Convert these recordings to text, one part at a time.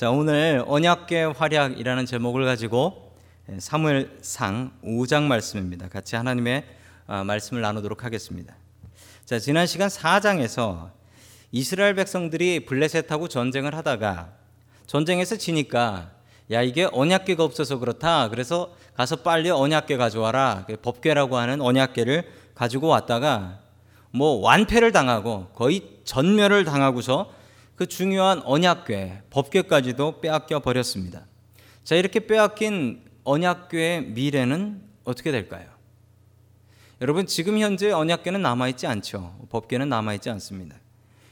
자, 오늘 언약궤 활약이라는 제목을 가지고 사무엘상 5장 말씀입니다. 같이 하나님의 아, 말씀을 나누도록 하겠습니다. 자, 지난 시간 4장에서 이스라엘 백성들이 블레셋하고 전쟁을 하다가 전쟁에서 지니까 야 이게 언약궤가 없어서 그렇다. 그래서 가서 빨리 언약궤 가져와라. 그 법궤라고 하는 언약궤를 가지고 왔다가 뭐 완패를 당하고 거의 전멸을 당하고서 그 중요한 언약궤, 법궤까지도 빼앗겨 버렸습니다. 자, 이렇게 빼앗긴 언약궤의 미래는 어떻게 될까요? 여러분, 지금 현재 언약궤는 남아 있지 않죠. 법궤는 남아 있지 않습니다.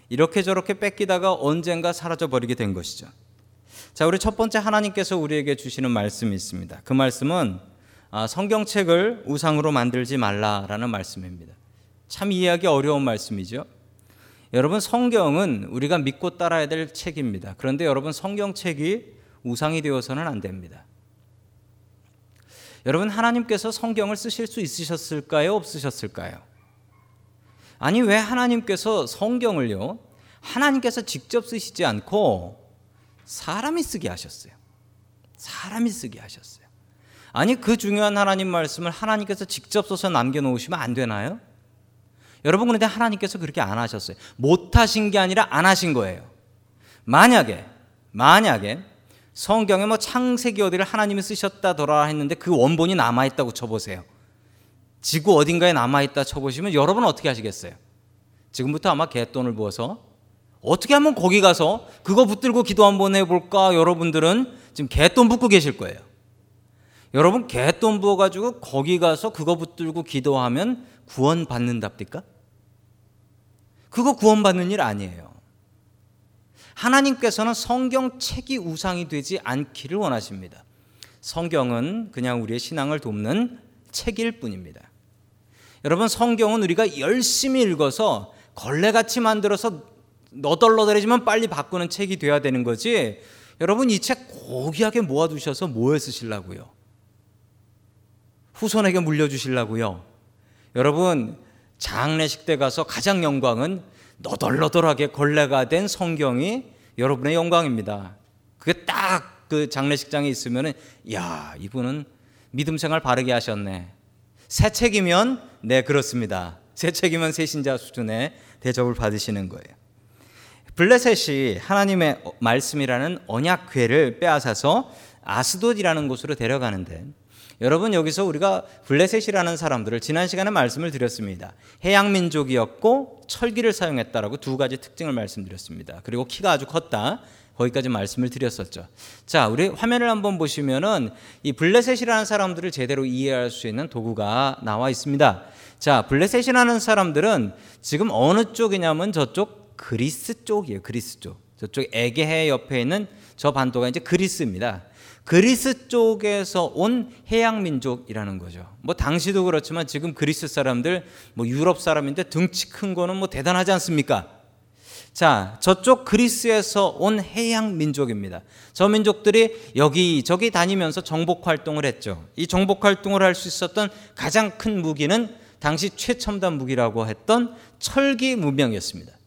이렇게 저렇게 뺏기다가 언젠가 사라져 버리게 된 것이죠. 자, 우리 첫 번째 하나님께서 우리에게 주시는 말씀이 있습니다. 그 말씀은 아, 성경책을 우상으로 만들지 말라라는 말씀입니다. 참 이해하기 어려운 말씀이죠. 여러분 성경은 우리가 믿고 따라야 될 책입니다. 그런데 여러분 성경책이 우상이 되어서는 안 됩니다. 여러분 하나님께서 성경을 쓰실 수 있으셨을까요? 없으셨을까요? 아니 왜 하나님께서 성경을요? 하나님께서 직접 쓰시지 않고 사람이 쓰게 하셨어요. 사람이 쓰게 하셨어요. 아니 그 중요한 하나님 말씀을 하나님께서 직접 써서 남겨 놓으시면 안 되나요? 여러분 그런데 하나님께서 그렇게 안 하셨어요. 못 하신 게 아니라 안 하신 거예요. 만약에 만약에 성경에 뭐 창세기 어디를 하나님이 쓰셨다더라 했는데 그 원본이 남아 있다고 쳐 보세요. 지구 어딘가에 남아 있다 쳐 보시면 여러분은 어떻게 하시겠어요? 지금부터 아마 개돈을 부어서 어떻게 하면 거기 가서 그거 붙들고 기도 한번 해볼까? 여러분들은 지금 개돈 붓고 계실 거예요. 여러분 개돈 부어가지고 거기 가서 그거 붙들고 기도하면 구원 받는답니까? 그거 구원 받는 일 아니에요. 하나님께서는 성경책이 우상이 되지 않기를 원하십니다. 성경은 그냥 우리의 신앙을 돕는 책일 뿐입니다. 여러분 성경은 우리가 열심히 읽어서 걸레같이 만들어서 너덜너덜해지면 빨리 바꾸는 책이 돼야 되는 거지. 여러분 이 책 고귀하게 모아두셔서 뭐에 쓰시려고요? 후손에게 물려주시려고요? 여러분 장례식 때 가서 가장 영광은 너덜너덜하게 걸레가 된 성경이 여러분의 영광입니다. 그게 딱 그 장례식장에 있으면은 야 이분은 믿음 생활 바르게 하셨네. 새 책이면 네 그렇습니다. 새 책이면 새 신자 수준의 대접을 받으시는 거예요. 블레셋이 하나님의 말씀이라는 언약궤를 빼앗아서 아스돗이라는 곳으로 데려가는데 여러분 여기서 우리가 블레셋이라는 사람들을 지난 시간에 말씀을 드렸습니다. 해양 민족이었고 철기를 사용했다라고 두 가지 특징을 말씀드렸습니다. 그리고 키가 아주 컸다. 거기까지 말씀을 드렸었죠. 자, 우리 화면을 한번 보시면은 이 블레셋이라는 사람들을 제대로 이해할 수 있는 도구가 나와 있습니다. 자, 블레셋이라는 사람들은 지금 어느 쪽이냐면 저쪽 그리스 쪽이에요. 그리스 쪽. 저쪽 에게해 옆에 있는 저 반도가 이제 그리스입니다. 그리스 쪽에서 온 해양 민족이라는 거죠. 뭐 당시도 그렇지만 지금 그리스 사람들 뭐 유럽 사람인데 등치 큰 거는 뭐 대단하지 않습니까? 자, 저쪽 그리스에서 온 해양 민족입니다. 저 민족들이 여기저기 다니면서 정복 활동을 했죠. 이 정복 활동을 할 수 있었던 가장 큰 무기는 당시 최첨단 무기라고 했던 철기 문명이었습니다.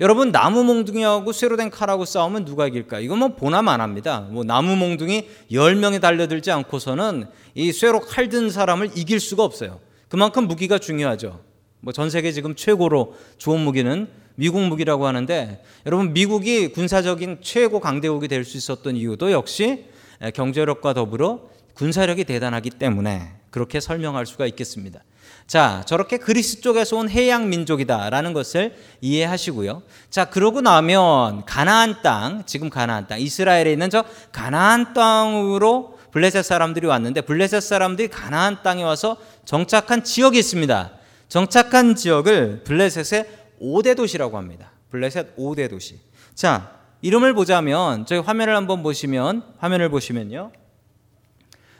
여러분 나무 몽둥이하고 쇠로 된 칼하고 싸우면 누가 이길까? 이건 뭐 보나만 안 합니다. 뭐 나무 몽둥이 10명이 달려들지 않고서는 이 쇠로 칼 든 사람을 이길 수가 없어요. 그만큼 무기가 중요하죠. 뭐 전 세계 지금 최고로 좋은 무기는 미국 무기라고 하는데 여러분 미국이 군사적인 최고 강대국이 될 수 있었던 이유도 역시 경제력과 더불어 군사력이 대단하기 때문에 그렇게 설명할 수가 있겠습니다. 자, 저렇게 그리스 쪽에서 온 해양 민족이다라는 것을 이해하시고요. 자, 그러고 나면 가나안 땅, 지금 가나안 땅, 이스라엘에 있는 저 가나안 땅으로 블레셋 사람들이 왔는데 블레셋 사람들이 가나안 땅에 와서 정착한 지역이 있습니다. 정착한 지역을 블레셋의 5대 도시라고 합니다. 블레셋 5대 도시. 자, 이름을 보자면 저희 화면을 한번 보시면 화면을 보시면요.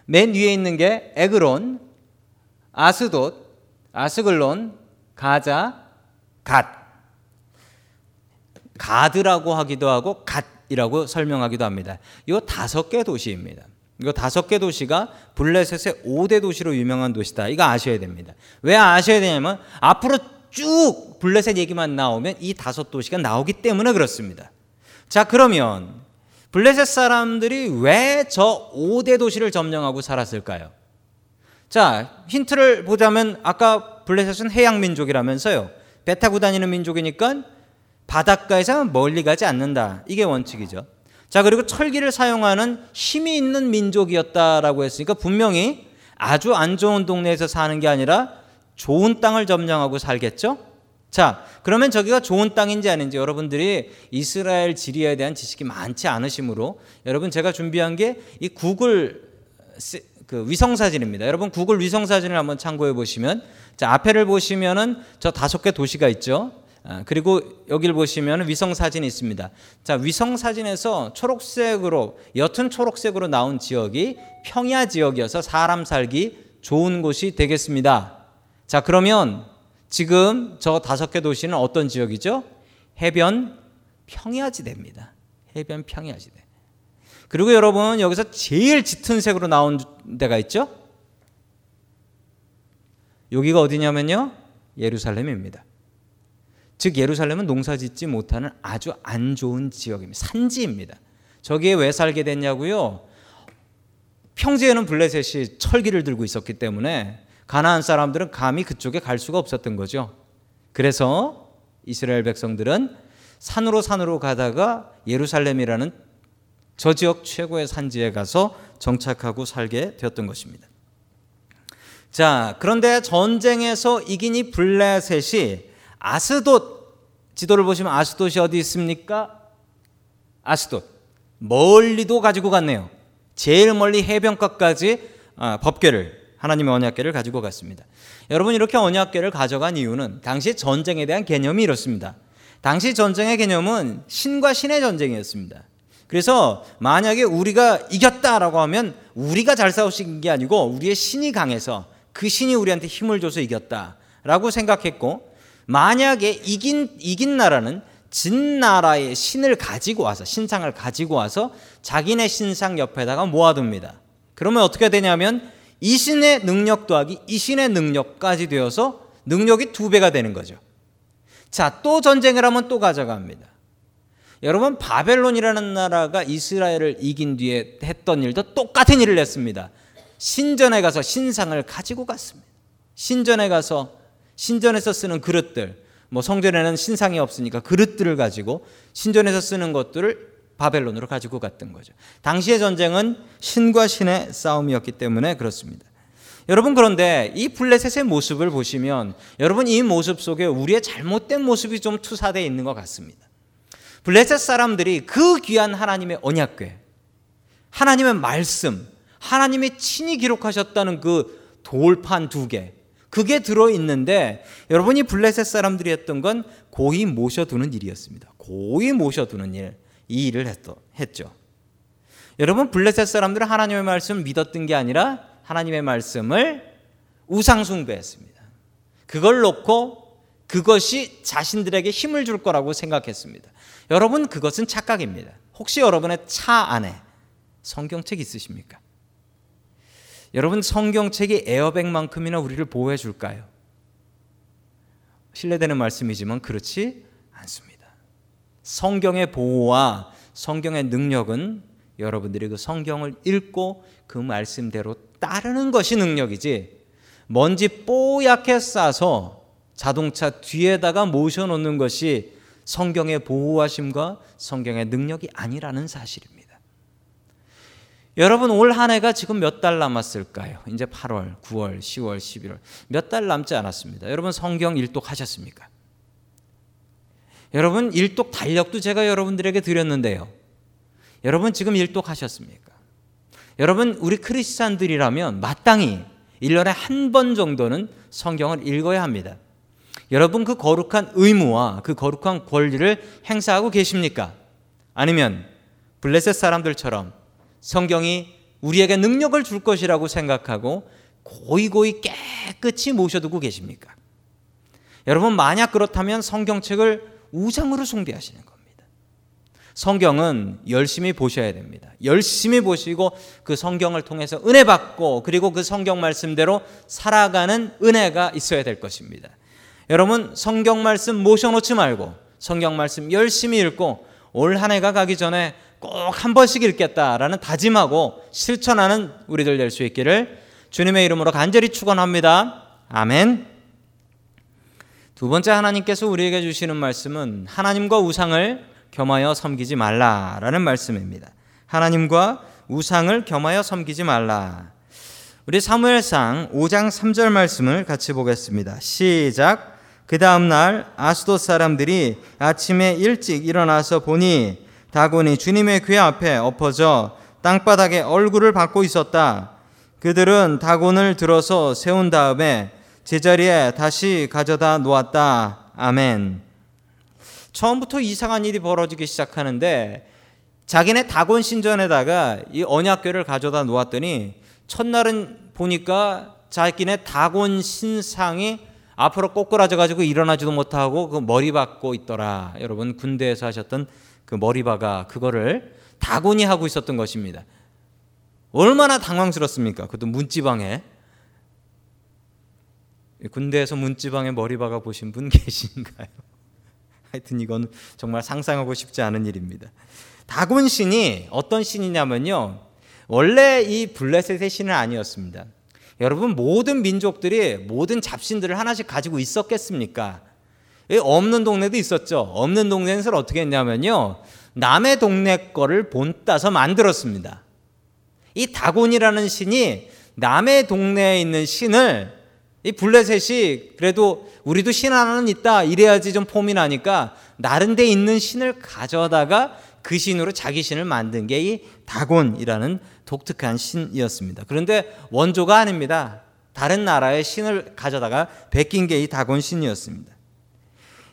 맨 위에 있는 게 에그론, 아스돗, 아스글론, 가자, 갓. 가드라고 하기도 하고 갓이라고 설명하기도 합니다. 이 다섯 개 도시입니다. 이거 다섯 개 도시가 블레셋의 5대 도시로 유명한 도시다. 이거 아셔야 됩니다. 왜 아셔야 되냐면 앞으로 쭉 블레셋 얘기만 나오면 이 다섯 도시가 나오기 때문에 그렇습니다. 자, 그러면 블레셋 사람들이 왜 저 5대 도시를 점령하고 살았을까요? 자, 힌트를 보자면 아까 블레셋은 해양 민족이라면서요. 배 타고 다니는 민족이니까 바닷가에서 멀리 가지 않는다. 이게 원칙이죠. 자, 그리고 철기를 사용하는 힘이 있는 민족이었다라고 했으니까 분명히 아주 안 좋은 동네에서 사는 게 아니라 좋은 땅을 점령하고 살겠죠? 자, 그러면 저기가 좋은 땅인지 아닌지 여러분들이 이스라엘 지리에 대한 지식이 많지 않으시므로 여러분 제가 준비한 게 이 구글 그 위성 사진입니다. 여러분 구글 위성 사진을 한번 참고해 보시면 자, 앞에를 보시면은 저 다섯 개 도시가 있죠. 아, 그리고 여기를 보시면 위성 사진이 있습니다. 자, 위성 사진에서 초록색으로 옅은 초록색으로 나온 지역이 평야 지역이어서 사람 살기 좋은 곳이 되겠습니다. 자, 그러면 지금 저 다섯 개 도시는 어떤 지역이죠? 해변 평야지대입니다. 해변 평야지대. 그리고 여러분 여기서 제일 짙은 색으로 나온 데가 있죠? 여기가 어디냐면요. 예루살렘입니다. 즉 예루살렘은 농사 짓지 못하는 아주 안 좋은 지역입니다. 산지입니다. 저기에 왜 살게 됐냐고요? 평지에는 블레셋이 철기를 들고 있었기 때문에 가나안 사람들은 감히 그쪽에 갈 수가 없었던 거죠. 그래서 이스라엘 백성들은 산으로 산으로 가다가 예루살렘이라는 저 지역 최고의 산지에 가서 정착하고 살게 되었던 것입니다. 자, 그런데 전쟁에서 이긴 이 블레셋이 아스돗 지도를 보시면 아스돗이 어디 있습니까? 아스돗 멀리도 가지고 갔네요. 제일 멀리 해변가까지 아, 법궤를 하나님의 언약궤를 가지고 갔습니다. 여러분 이렇게 언약궤를 가져간 이유는 당시 전쟁에 대한 개념이 이렇습니다. 당시 전쟁의 개념은 신과 신의 전쟁이었습니다. 그래서 만약에 우리가 이겼다라고 하면 우리가 잘 싸우신 게 아니고 우리의 신이 강해서 그 신이 우리한테 힘을 줘서 이겼다라고 생각했고 만약에 이긴 이긴 나라는 진 나라의 신을 가지고 와서 신상을 가지고 와서 자기네 신상 옆에다가 모아둡니다. 그러면 어떻게 되냐면 이 신의 능력 더하기 이 신의 능력까지 되어서 능력이 두 배가 되는 거죠. 자, 또 전쟁을 하면 또 가져갑니다. 여러분, 바벨론이라는 나라가 이스라엘을 이긴 뒤에 했던 일도 똑같은 일을 했습니다. 신전에 가서 신상을 가지고 갔습니다. 신전에 가서 신전에서 쓰는 그릇들, 뭐 성전에는 신상이 없으니까 그릇들을 가지고 신전에서 쓰는 것들을 바벨론으로 가지고 갔던 거죠. 당시의 전쟁은 신과 신의 싸움이었기 때문에 그렇습니다. 여러분 그런데 이 블레셋의 모습을 보시면 여러분 이 모습 속에 우리의 잘못된 모습이 좀 투사되어 있는 것 같습니다. 블레셋 사람들이 그 귀한 하나님의 언약궤, 하나님의 말씀, 하나님의 친히 기록하셨다는 그 돌판 두 개, 그게 들어 있는데 여러분이 블레셋 사람들이 했던 건 고이 모셔두는 일이었습니다. 고이 모셔두는 일, 이 일을 했죠. 여러분 블레셋 사람들은 하나님의 말씀을 믿었던 게 아니라 하나님의 말씀을 우상 숭배했습니다. 그걸 놓고 그것이 자신들에게 힘을 줄 거라고 생각했습니다. 여러분 그것은 착각입니다. 혹시 여러분의 차 안에 성경책 있으십니까? 여러분 성경책이 에어백만큼이나 우리를 보호해 줄까요? 신뢰되는 말씀이지만 그렇지 않습니다. 성경의 보호와 성경의 능력은 여러분들이 그 성경을 읽고 그 말씀대로 따르는 것이 능력이지 먼지 뽀얗게 싸서 자동차 뒤에다가 모셔놓는 것이 성경의 보호하심과 성경의 능력이 아니라는 사실입니다. 여러분 올 한 해가 지금 몇 달 남았을까요? 이제 8월, 9월, 10월, 11월 몇 달 남지 않았습니다. 여러분 성경 일독 하셨습니까? 여러분 일독 달력도 제가 여러분들에게 드렸는데요. 여러분 지금 일독 하셨습니까? 여러분 우리 크리스찬들이라면 마땅히 1년에 한 번 정도는 성경을 읽어야 합니다. 여러분 그 거룩한 의무와 그 거룩한 권리를 행사하고 계십니까? 아니면 블레셋 사람들처럼 성경이 우리에게 능력을 줄 것이라고 생각하고 고이고이 깨끗이 모셔두고 계십니까? 여러분, 만약 그렇다면 성경책을 우상으로 숭배하시는 겁니다. 성경은 열심히 보셔야 됩니다. 열심히 보시고 그 성경을 통해서 은혜 받고 그리고 그 성경 말씀대로 살아가는 은혜가 있어야 될 것입니다. 여러분, 성경 말씀 모셔놓지 말고 성경 말씀 열심히 읽고 올 한 해가 가기 전에 꼭 한 번씩 읽겠다라는 다짐하고 실천하는 우리들 될 수 있기를 주님의 이름으로 간절히 축원합니다. 아멘. 두 번째 하나님께서 우리에게 주시는 말씀은 하나님과 우상을 겸하여 섬기지 말라라는 말씀입니다. 하나님과 우상을 겸하여 섬기지 말라. 우리 사무엘상 5장 3절 말씀을 같이 보겠습니다. 시작. 그 다음 날 아수도 사람들이 아침에 일찍 일어나서 보니 다곤이 주님의 궤 앞에 엎어져 땅바닥에 얼굴을 받고 있었다. 그들은 다곤을 들어서 세운 다음에 제자리에 다시 가져다 놓았다. 아멘. 처음부터 이상한 일이 벌어지기 시작하는데 자기네 다곤 신전에다가 이 언약궤를 가져다 놓았더니 첫날은 보니까 자기네 다곤 신상이 앞으로 꼬꾸라져 가지고 일어나지도 못하고 그 머리 박고 있더라. 여러분 군대에서 하셨던 그 머리 박아 그거를 다곤이 하고 있었던 것입니다. 얼마나 당황스럽습니까? 그것도 문지방에 군대에서 문지방에 머리 박아 보신 분 계신가요? 하여튼 이건 정말 상상하고 싶지 않은 일입니다. 다곤 신이 어떤 신이냐면요. 원래 이 블레셋의 신은 아니었습니다. 여러분 모든 민족들이 모든 잡신들을 하나씩 가지고 있었겠습니까? 없는 동네도 있었죠. 없는 동네는 어떻게 했냐면요. 남의 동네 거를 본따서 만들었습니다. 이 다곤이라는 신이 남의 동네에 있는 신을 이 블레셋이 그래도 우리도 신 하나는 있다 이래야지 좀 폼이 나니까 다른 데 있는 신을 가져다가 그 신으로 자기 신을 만든 게 이 다곤이라는 독특한 신이었습니다. 그런데 원조가 아닙니다. 다른 나라의 신을 가져다가 베낀 게 이 다곤 신이었습니다.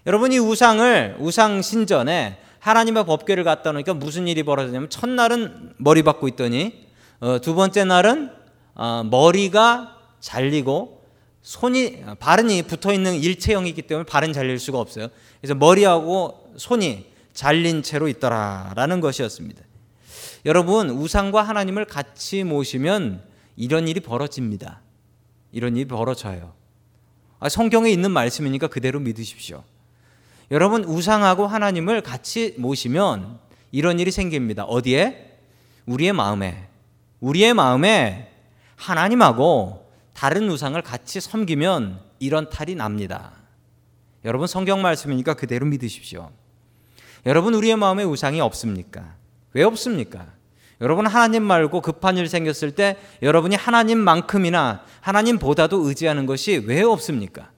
여러분 이 우상을 우상 신전에 하나님의 법궤를 갖다 놓으니까 무슨 일이 벌어졌냐면 첫날은 머리 박고 있더니 어, 두 번째 날은 어, 머리가 잘리고 손이 발은이 붙어 있는 일체형이기 때문에 발은 잘릴 수가 없어요. 그래서 머리하고 손이 잘린 채로 있더라라는 것이었습니다. 여러분 우상과 하나님을 같이 모시면 이런 일이 벌어집니다. 이런 일이 벌어져요. 아, 성경에 있는 말씀이니까 그대로 믿으십시오. 여러분 우상하고 하나님을 같이 모시면 이런 일이 생깁니다. 어디에? 우리의 마음에. 우리의 마음에 하나님하고 다른 우상을 같이 섬기면 이런 탈이 납니다. 여러분 성경 말씀이니까 그대로 믿으십시오. 여러분 우리의 마음에 우상이 없습니까? 왜 없습니까? 여러분 하나님 말고 급한 일 생겼을 때 여러분이 하나님만큼이나 하나님보다도 의지하는 것이 왜 없습니까?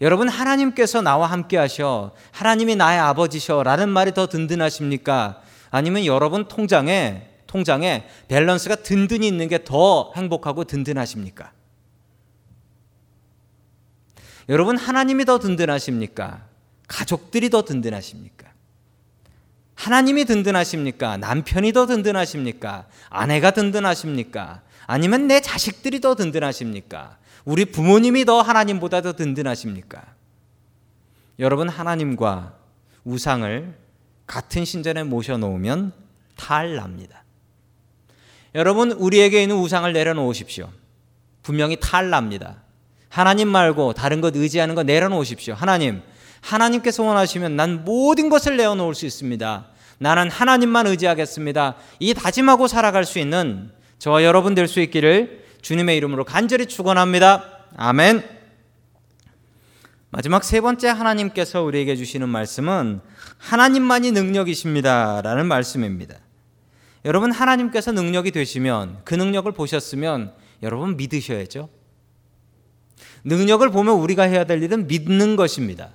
여러분 하나님께서 나와 함께 하셔 하나님이 나의 아버지셔라는 말이 더 든든하십니까? 아니면 여러분 통장에 통장에 밸런스가 든든히 있는 게 더 행복하고 든든하십니까? 여러분 하나님이 더 든든하십니까? 가족들이 더 든든하십니까? 하나님이 든든하십니까? 남편이 더 든든하십니까? 아내가 든든하십니까? 아니면 내 자식들이 더 든든하십니까? 우리 부모님이 더 하나님보다 더 든든하십니까? 여러분 하나님과 우상을 같은 신전에 모셔놓으면 탈납니다. 여러분 우리에게 있는 우상을 내려놓으십시오. 분명히 탈납니다. 하나님 말고 다른 것 의지하는 거 내려놓으십시오. 하나님, 하나님께서 원하시면 난 모든 것을 내어놓을 수 있습니다. 나는 하나님만 의지하겠습니다. 이 다짐하고 살아갈 수 있는 저와 여러분 될 수 있기를 주님의 이름으로 간절히 축원합니다. 아멘. 마지막 세 번째 하나님께서 우리에게 주시는 말씀은 하나님만이 능력이십니다라는 말씀입니다. 여러분 하나님께서 능력이 되시면 그 능력을 보셨으면 여러분 믿으셔야죠. 능력을 보면 우리가 해야 될 일은 믿는 것입니다.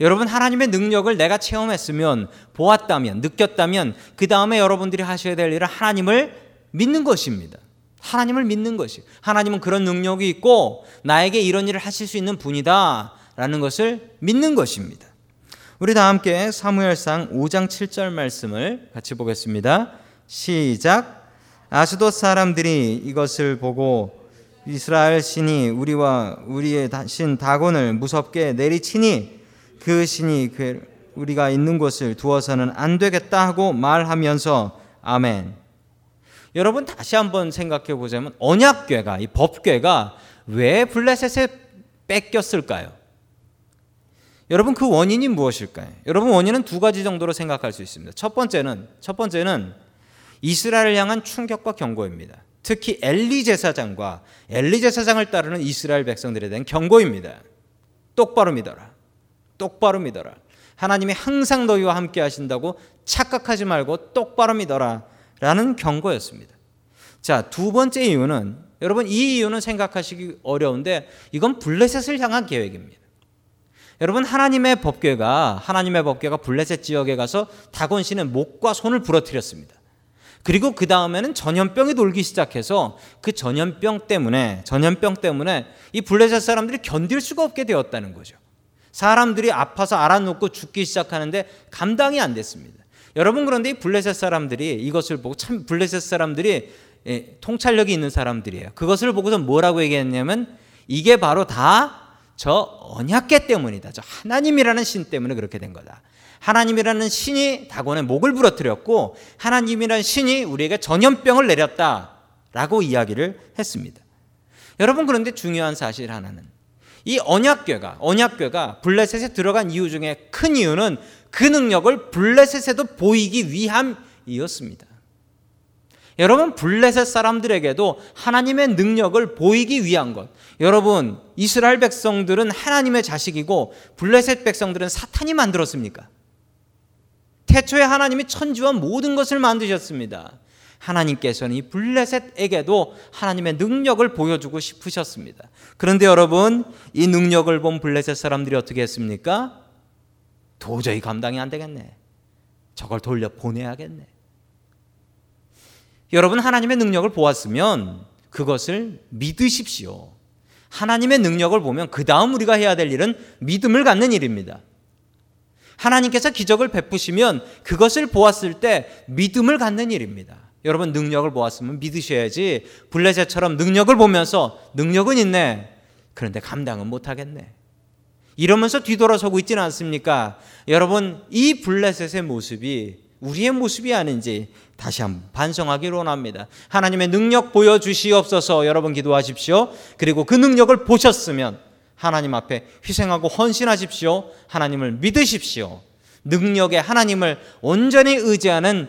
여러분 하나님의 능력을 내가 체험했으면 보았다면 느꼈다면 그 다음에 여러분들이 하셔야 될 일은 하나님을 믿는 것입니다. 하나님을 믿는 것이. 하나님은 그런 능력이 있고 나에게 이런 일을 하실 수 있는 분이다라는 것을 믿는 것입니다. 우리 다 함께 사무엘상 5장 7절 말씀을 같이 보겠습니다. 시작. 아수도 사람들이 이것을 보고 이스라엘 신이 우리와 우리의 신 다곤을 무섭게 내리치니 그 신이 그 우리가 있는 곳을 두어서는 안 되겠다 하고 말하면서 아멘. 여러분 다시 한번 생각해 보자면 언약궤가 이 법궤가 왜 블레셋에 뺏겼을까요? 여러분 그 원인이 무엇일까요? 여러분 원인은 두 가지 정도로 생각할 수 있습니다. 첫 번째는 첫 번째는 이스라엘을 향한 충격과 경고입니다. 특히 엘리 제사장과 엘리 제사장을 따르는 이스라엘 백성들에 대한 경고입니다. 똑바로 믿어라. 똑바로 믿어라. 하나님이 항상 너희와 함께 하신다고 착각하지 말고 똑바로 믿어라. 라는 경고였습니다. 자, 두 번째 이유는 여러분 이 이유는 생각하시기 어려운데 이건 블레셋을 향한 계획입니다. 여러분 하나님의 법궤가 하나님의 법궤가 블레셋 지역에 가서 다곤 씨의 목과 손을 부러뜨렸습니다. 그리고 그 다음에는 전염병이 돌기 시작해서 그 전염병 때문에 전염병 때문에 이 블레셋 사람들이 견딜 수가 없게 되었다는 거죠. 사람들이 아파서 알아눕고 죽기 시작하는데 감당이 안 됐습니다. 여러분 그런데 이 블레셋 사람들이 이것을 보고 참 블레셋 사람들이 예, 통찰력이 있는 사람들이에요. 그것을 보고서 뭐라고 얘기했냐면 이게 바로 다 저 언약계 때문이다. 저 하나님이라는 신 때문에 그렇게 된 거다. 하나님이라는 신이 다곤의 목을 부러뜨렸고 하나님이라는 신이 우리에게 전염병을 내렸다라고 이야기를 했습니다. 여러분 그런데 중요한 사실 하나는 이 언약궤가 언약궤가 블레셋에 들어간 이유 중에 큰 이유는 그 능력을 블레셋에도 보이기 위함이었습니다. 여러분 블레셋 사람들에게도 하나님의 능력을 보이기 위한 것. 여러분 이스라엘 백성들은 하나님의 자식이고 블레셋 백성들은 사탄이 만들었습니까? 태초에 하나님이 천지와 모든 것을 만드셨습니다. 하나님께서는 이 블레셋에게도 하나님의 능력을 보여주고 싶으셨습니다. 그런데 여러분, 이 능력을 본 블레셋 사람들이 어떻게 했습니까? 도저히 감당이 안 되겠네. 저걸 돌려 보내야겠네. 여러분, 하나님의 능력을 보았으면 그것을 믿으십시오. 하나님의 능력을 보면 그 다음 우리가 해야 될 일은 믿음을 갖는 일입니다. 하나님께서 기적을 베푸시면 그것을 보았을 때 믿음을 갖는 일입니다. 여러분 능력을 보았으면 믿으셔야지 블레셋처럼 능력을 보면서 능력은 있네. 그런데 감당은 못 하겠네. 이러면서 뒤돌아서고 있지는 않습니까? 여러분 이 블레셋의 모습이 우리의 모습이 아닌지 다시 한번 반성하기를 원합니다. 하나님의 능력 보여주시옵소서 여러분 기도하십시오. 그리고 그 능력을 보셨으면 하나님 앞에 희생하고 헌신하십시오. 하나님을 믿으십시오. 능력의 하나님을 온전히 의지하는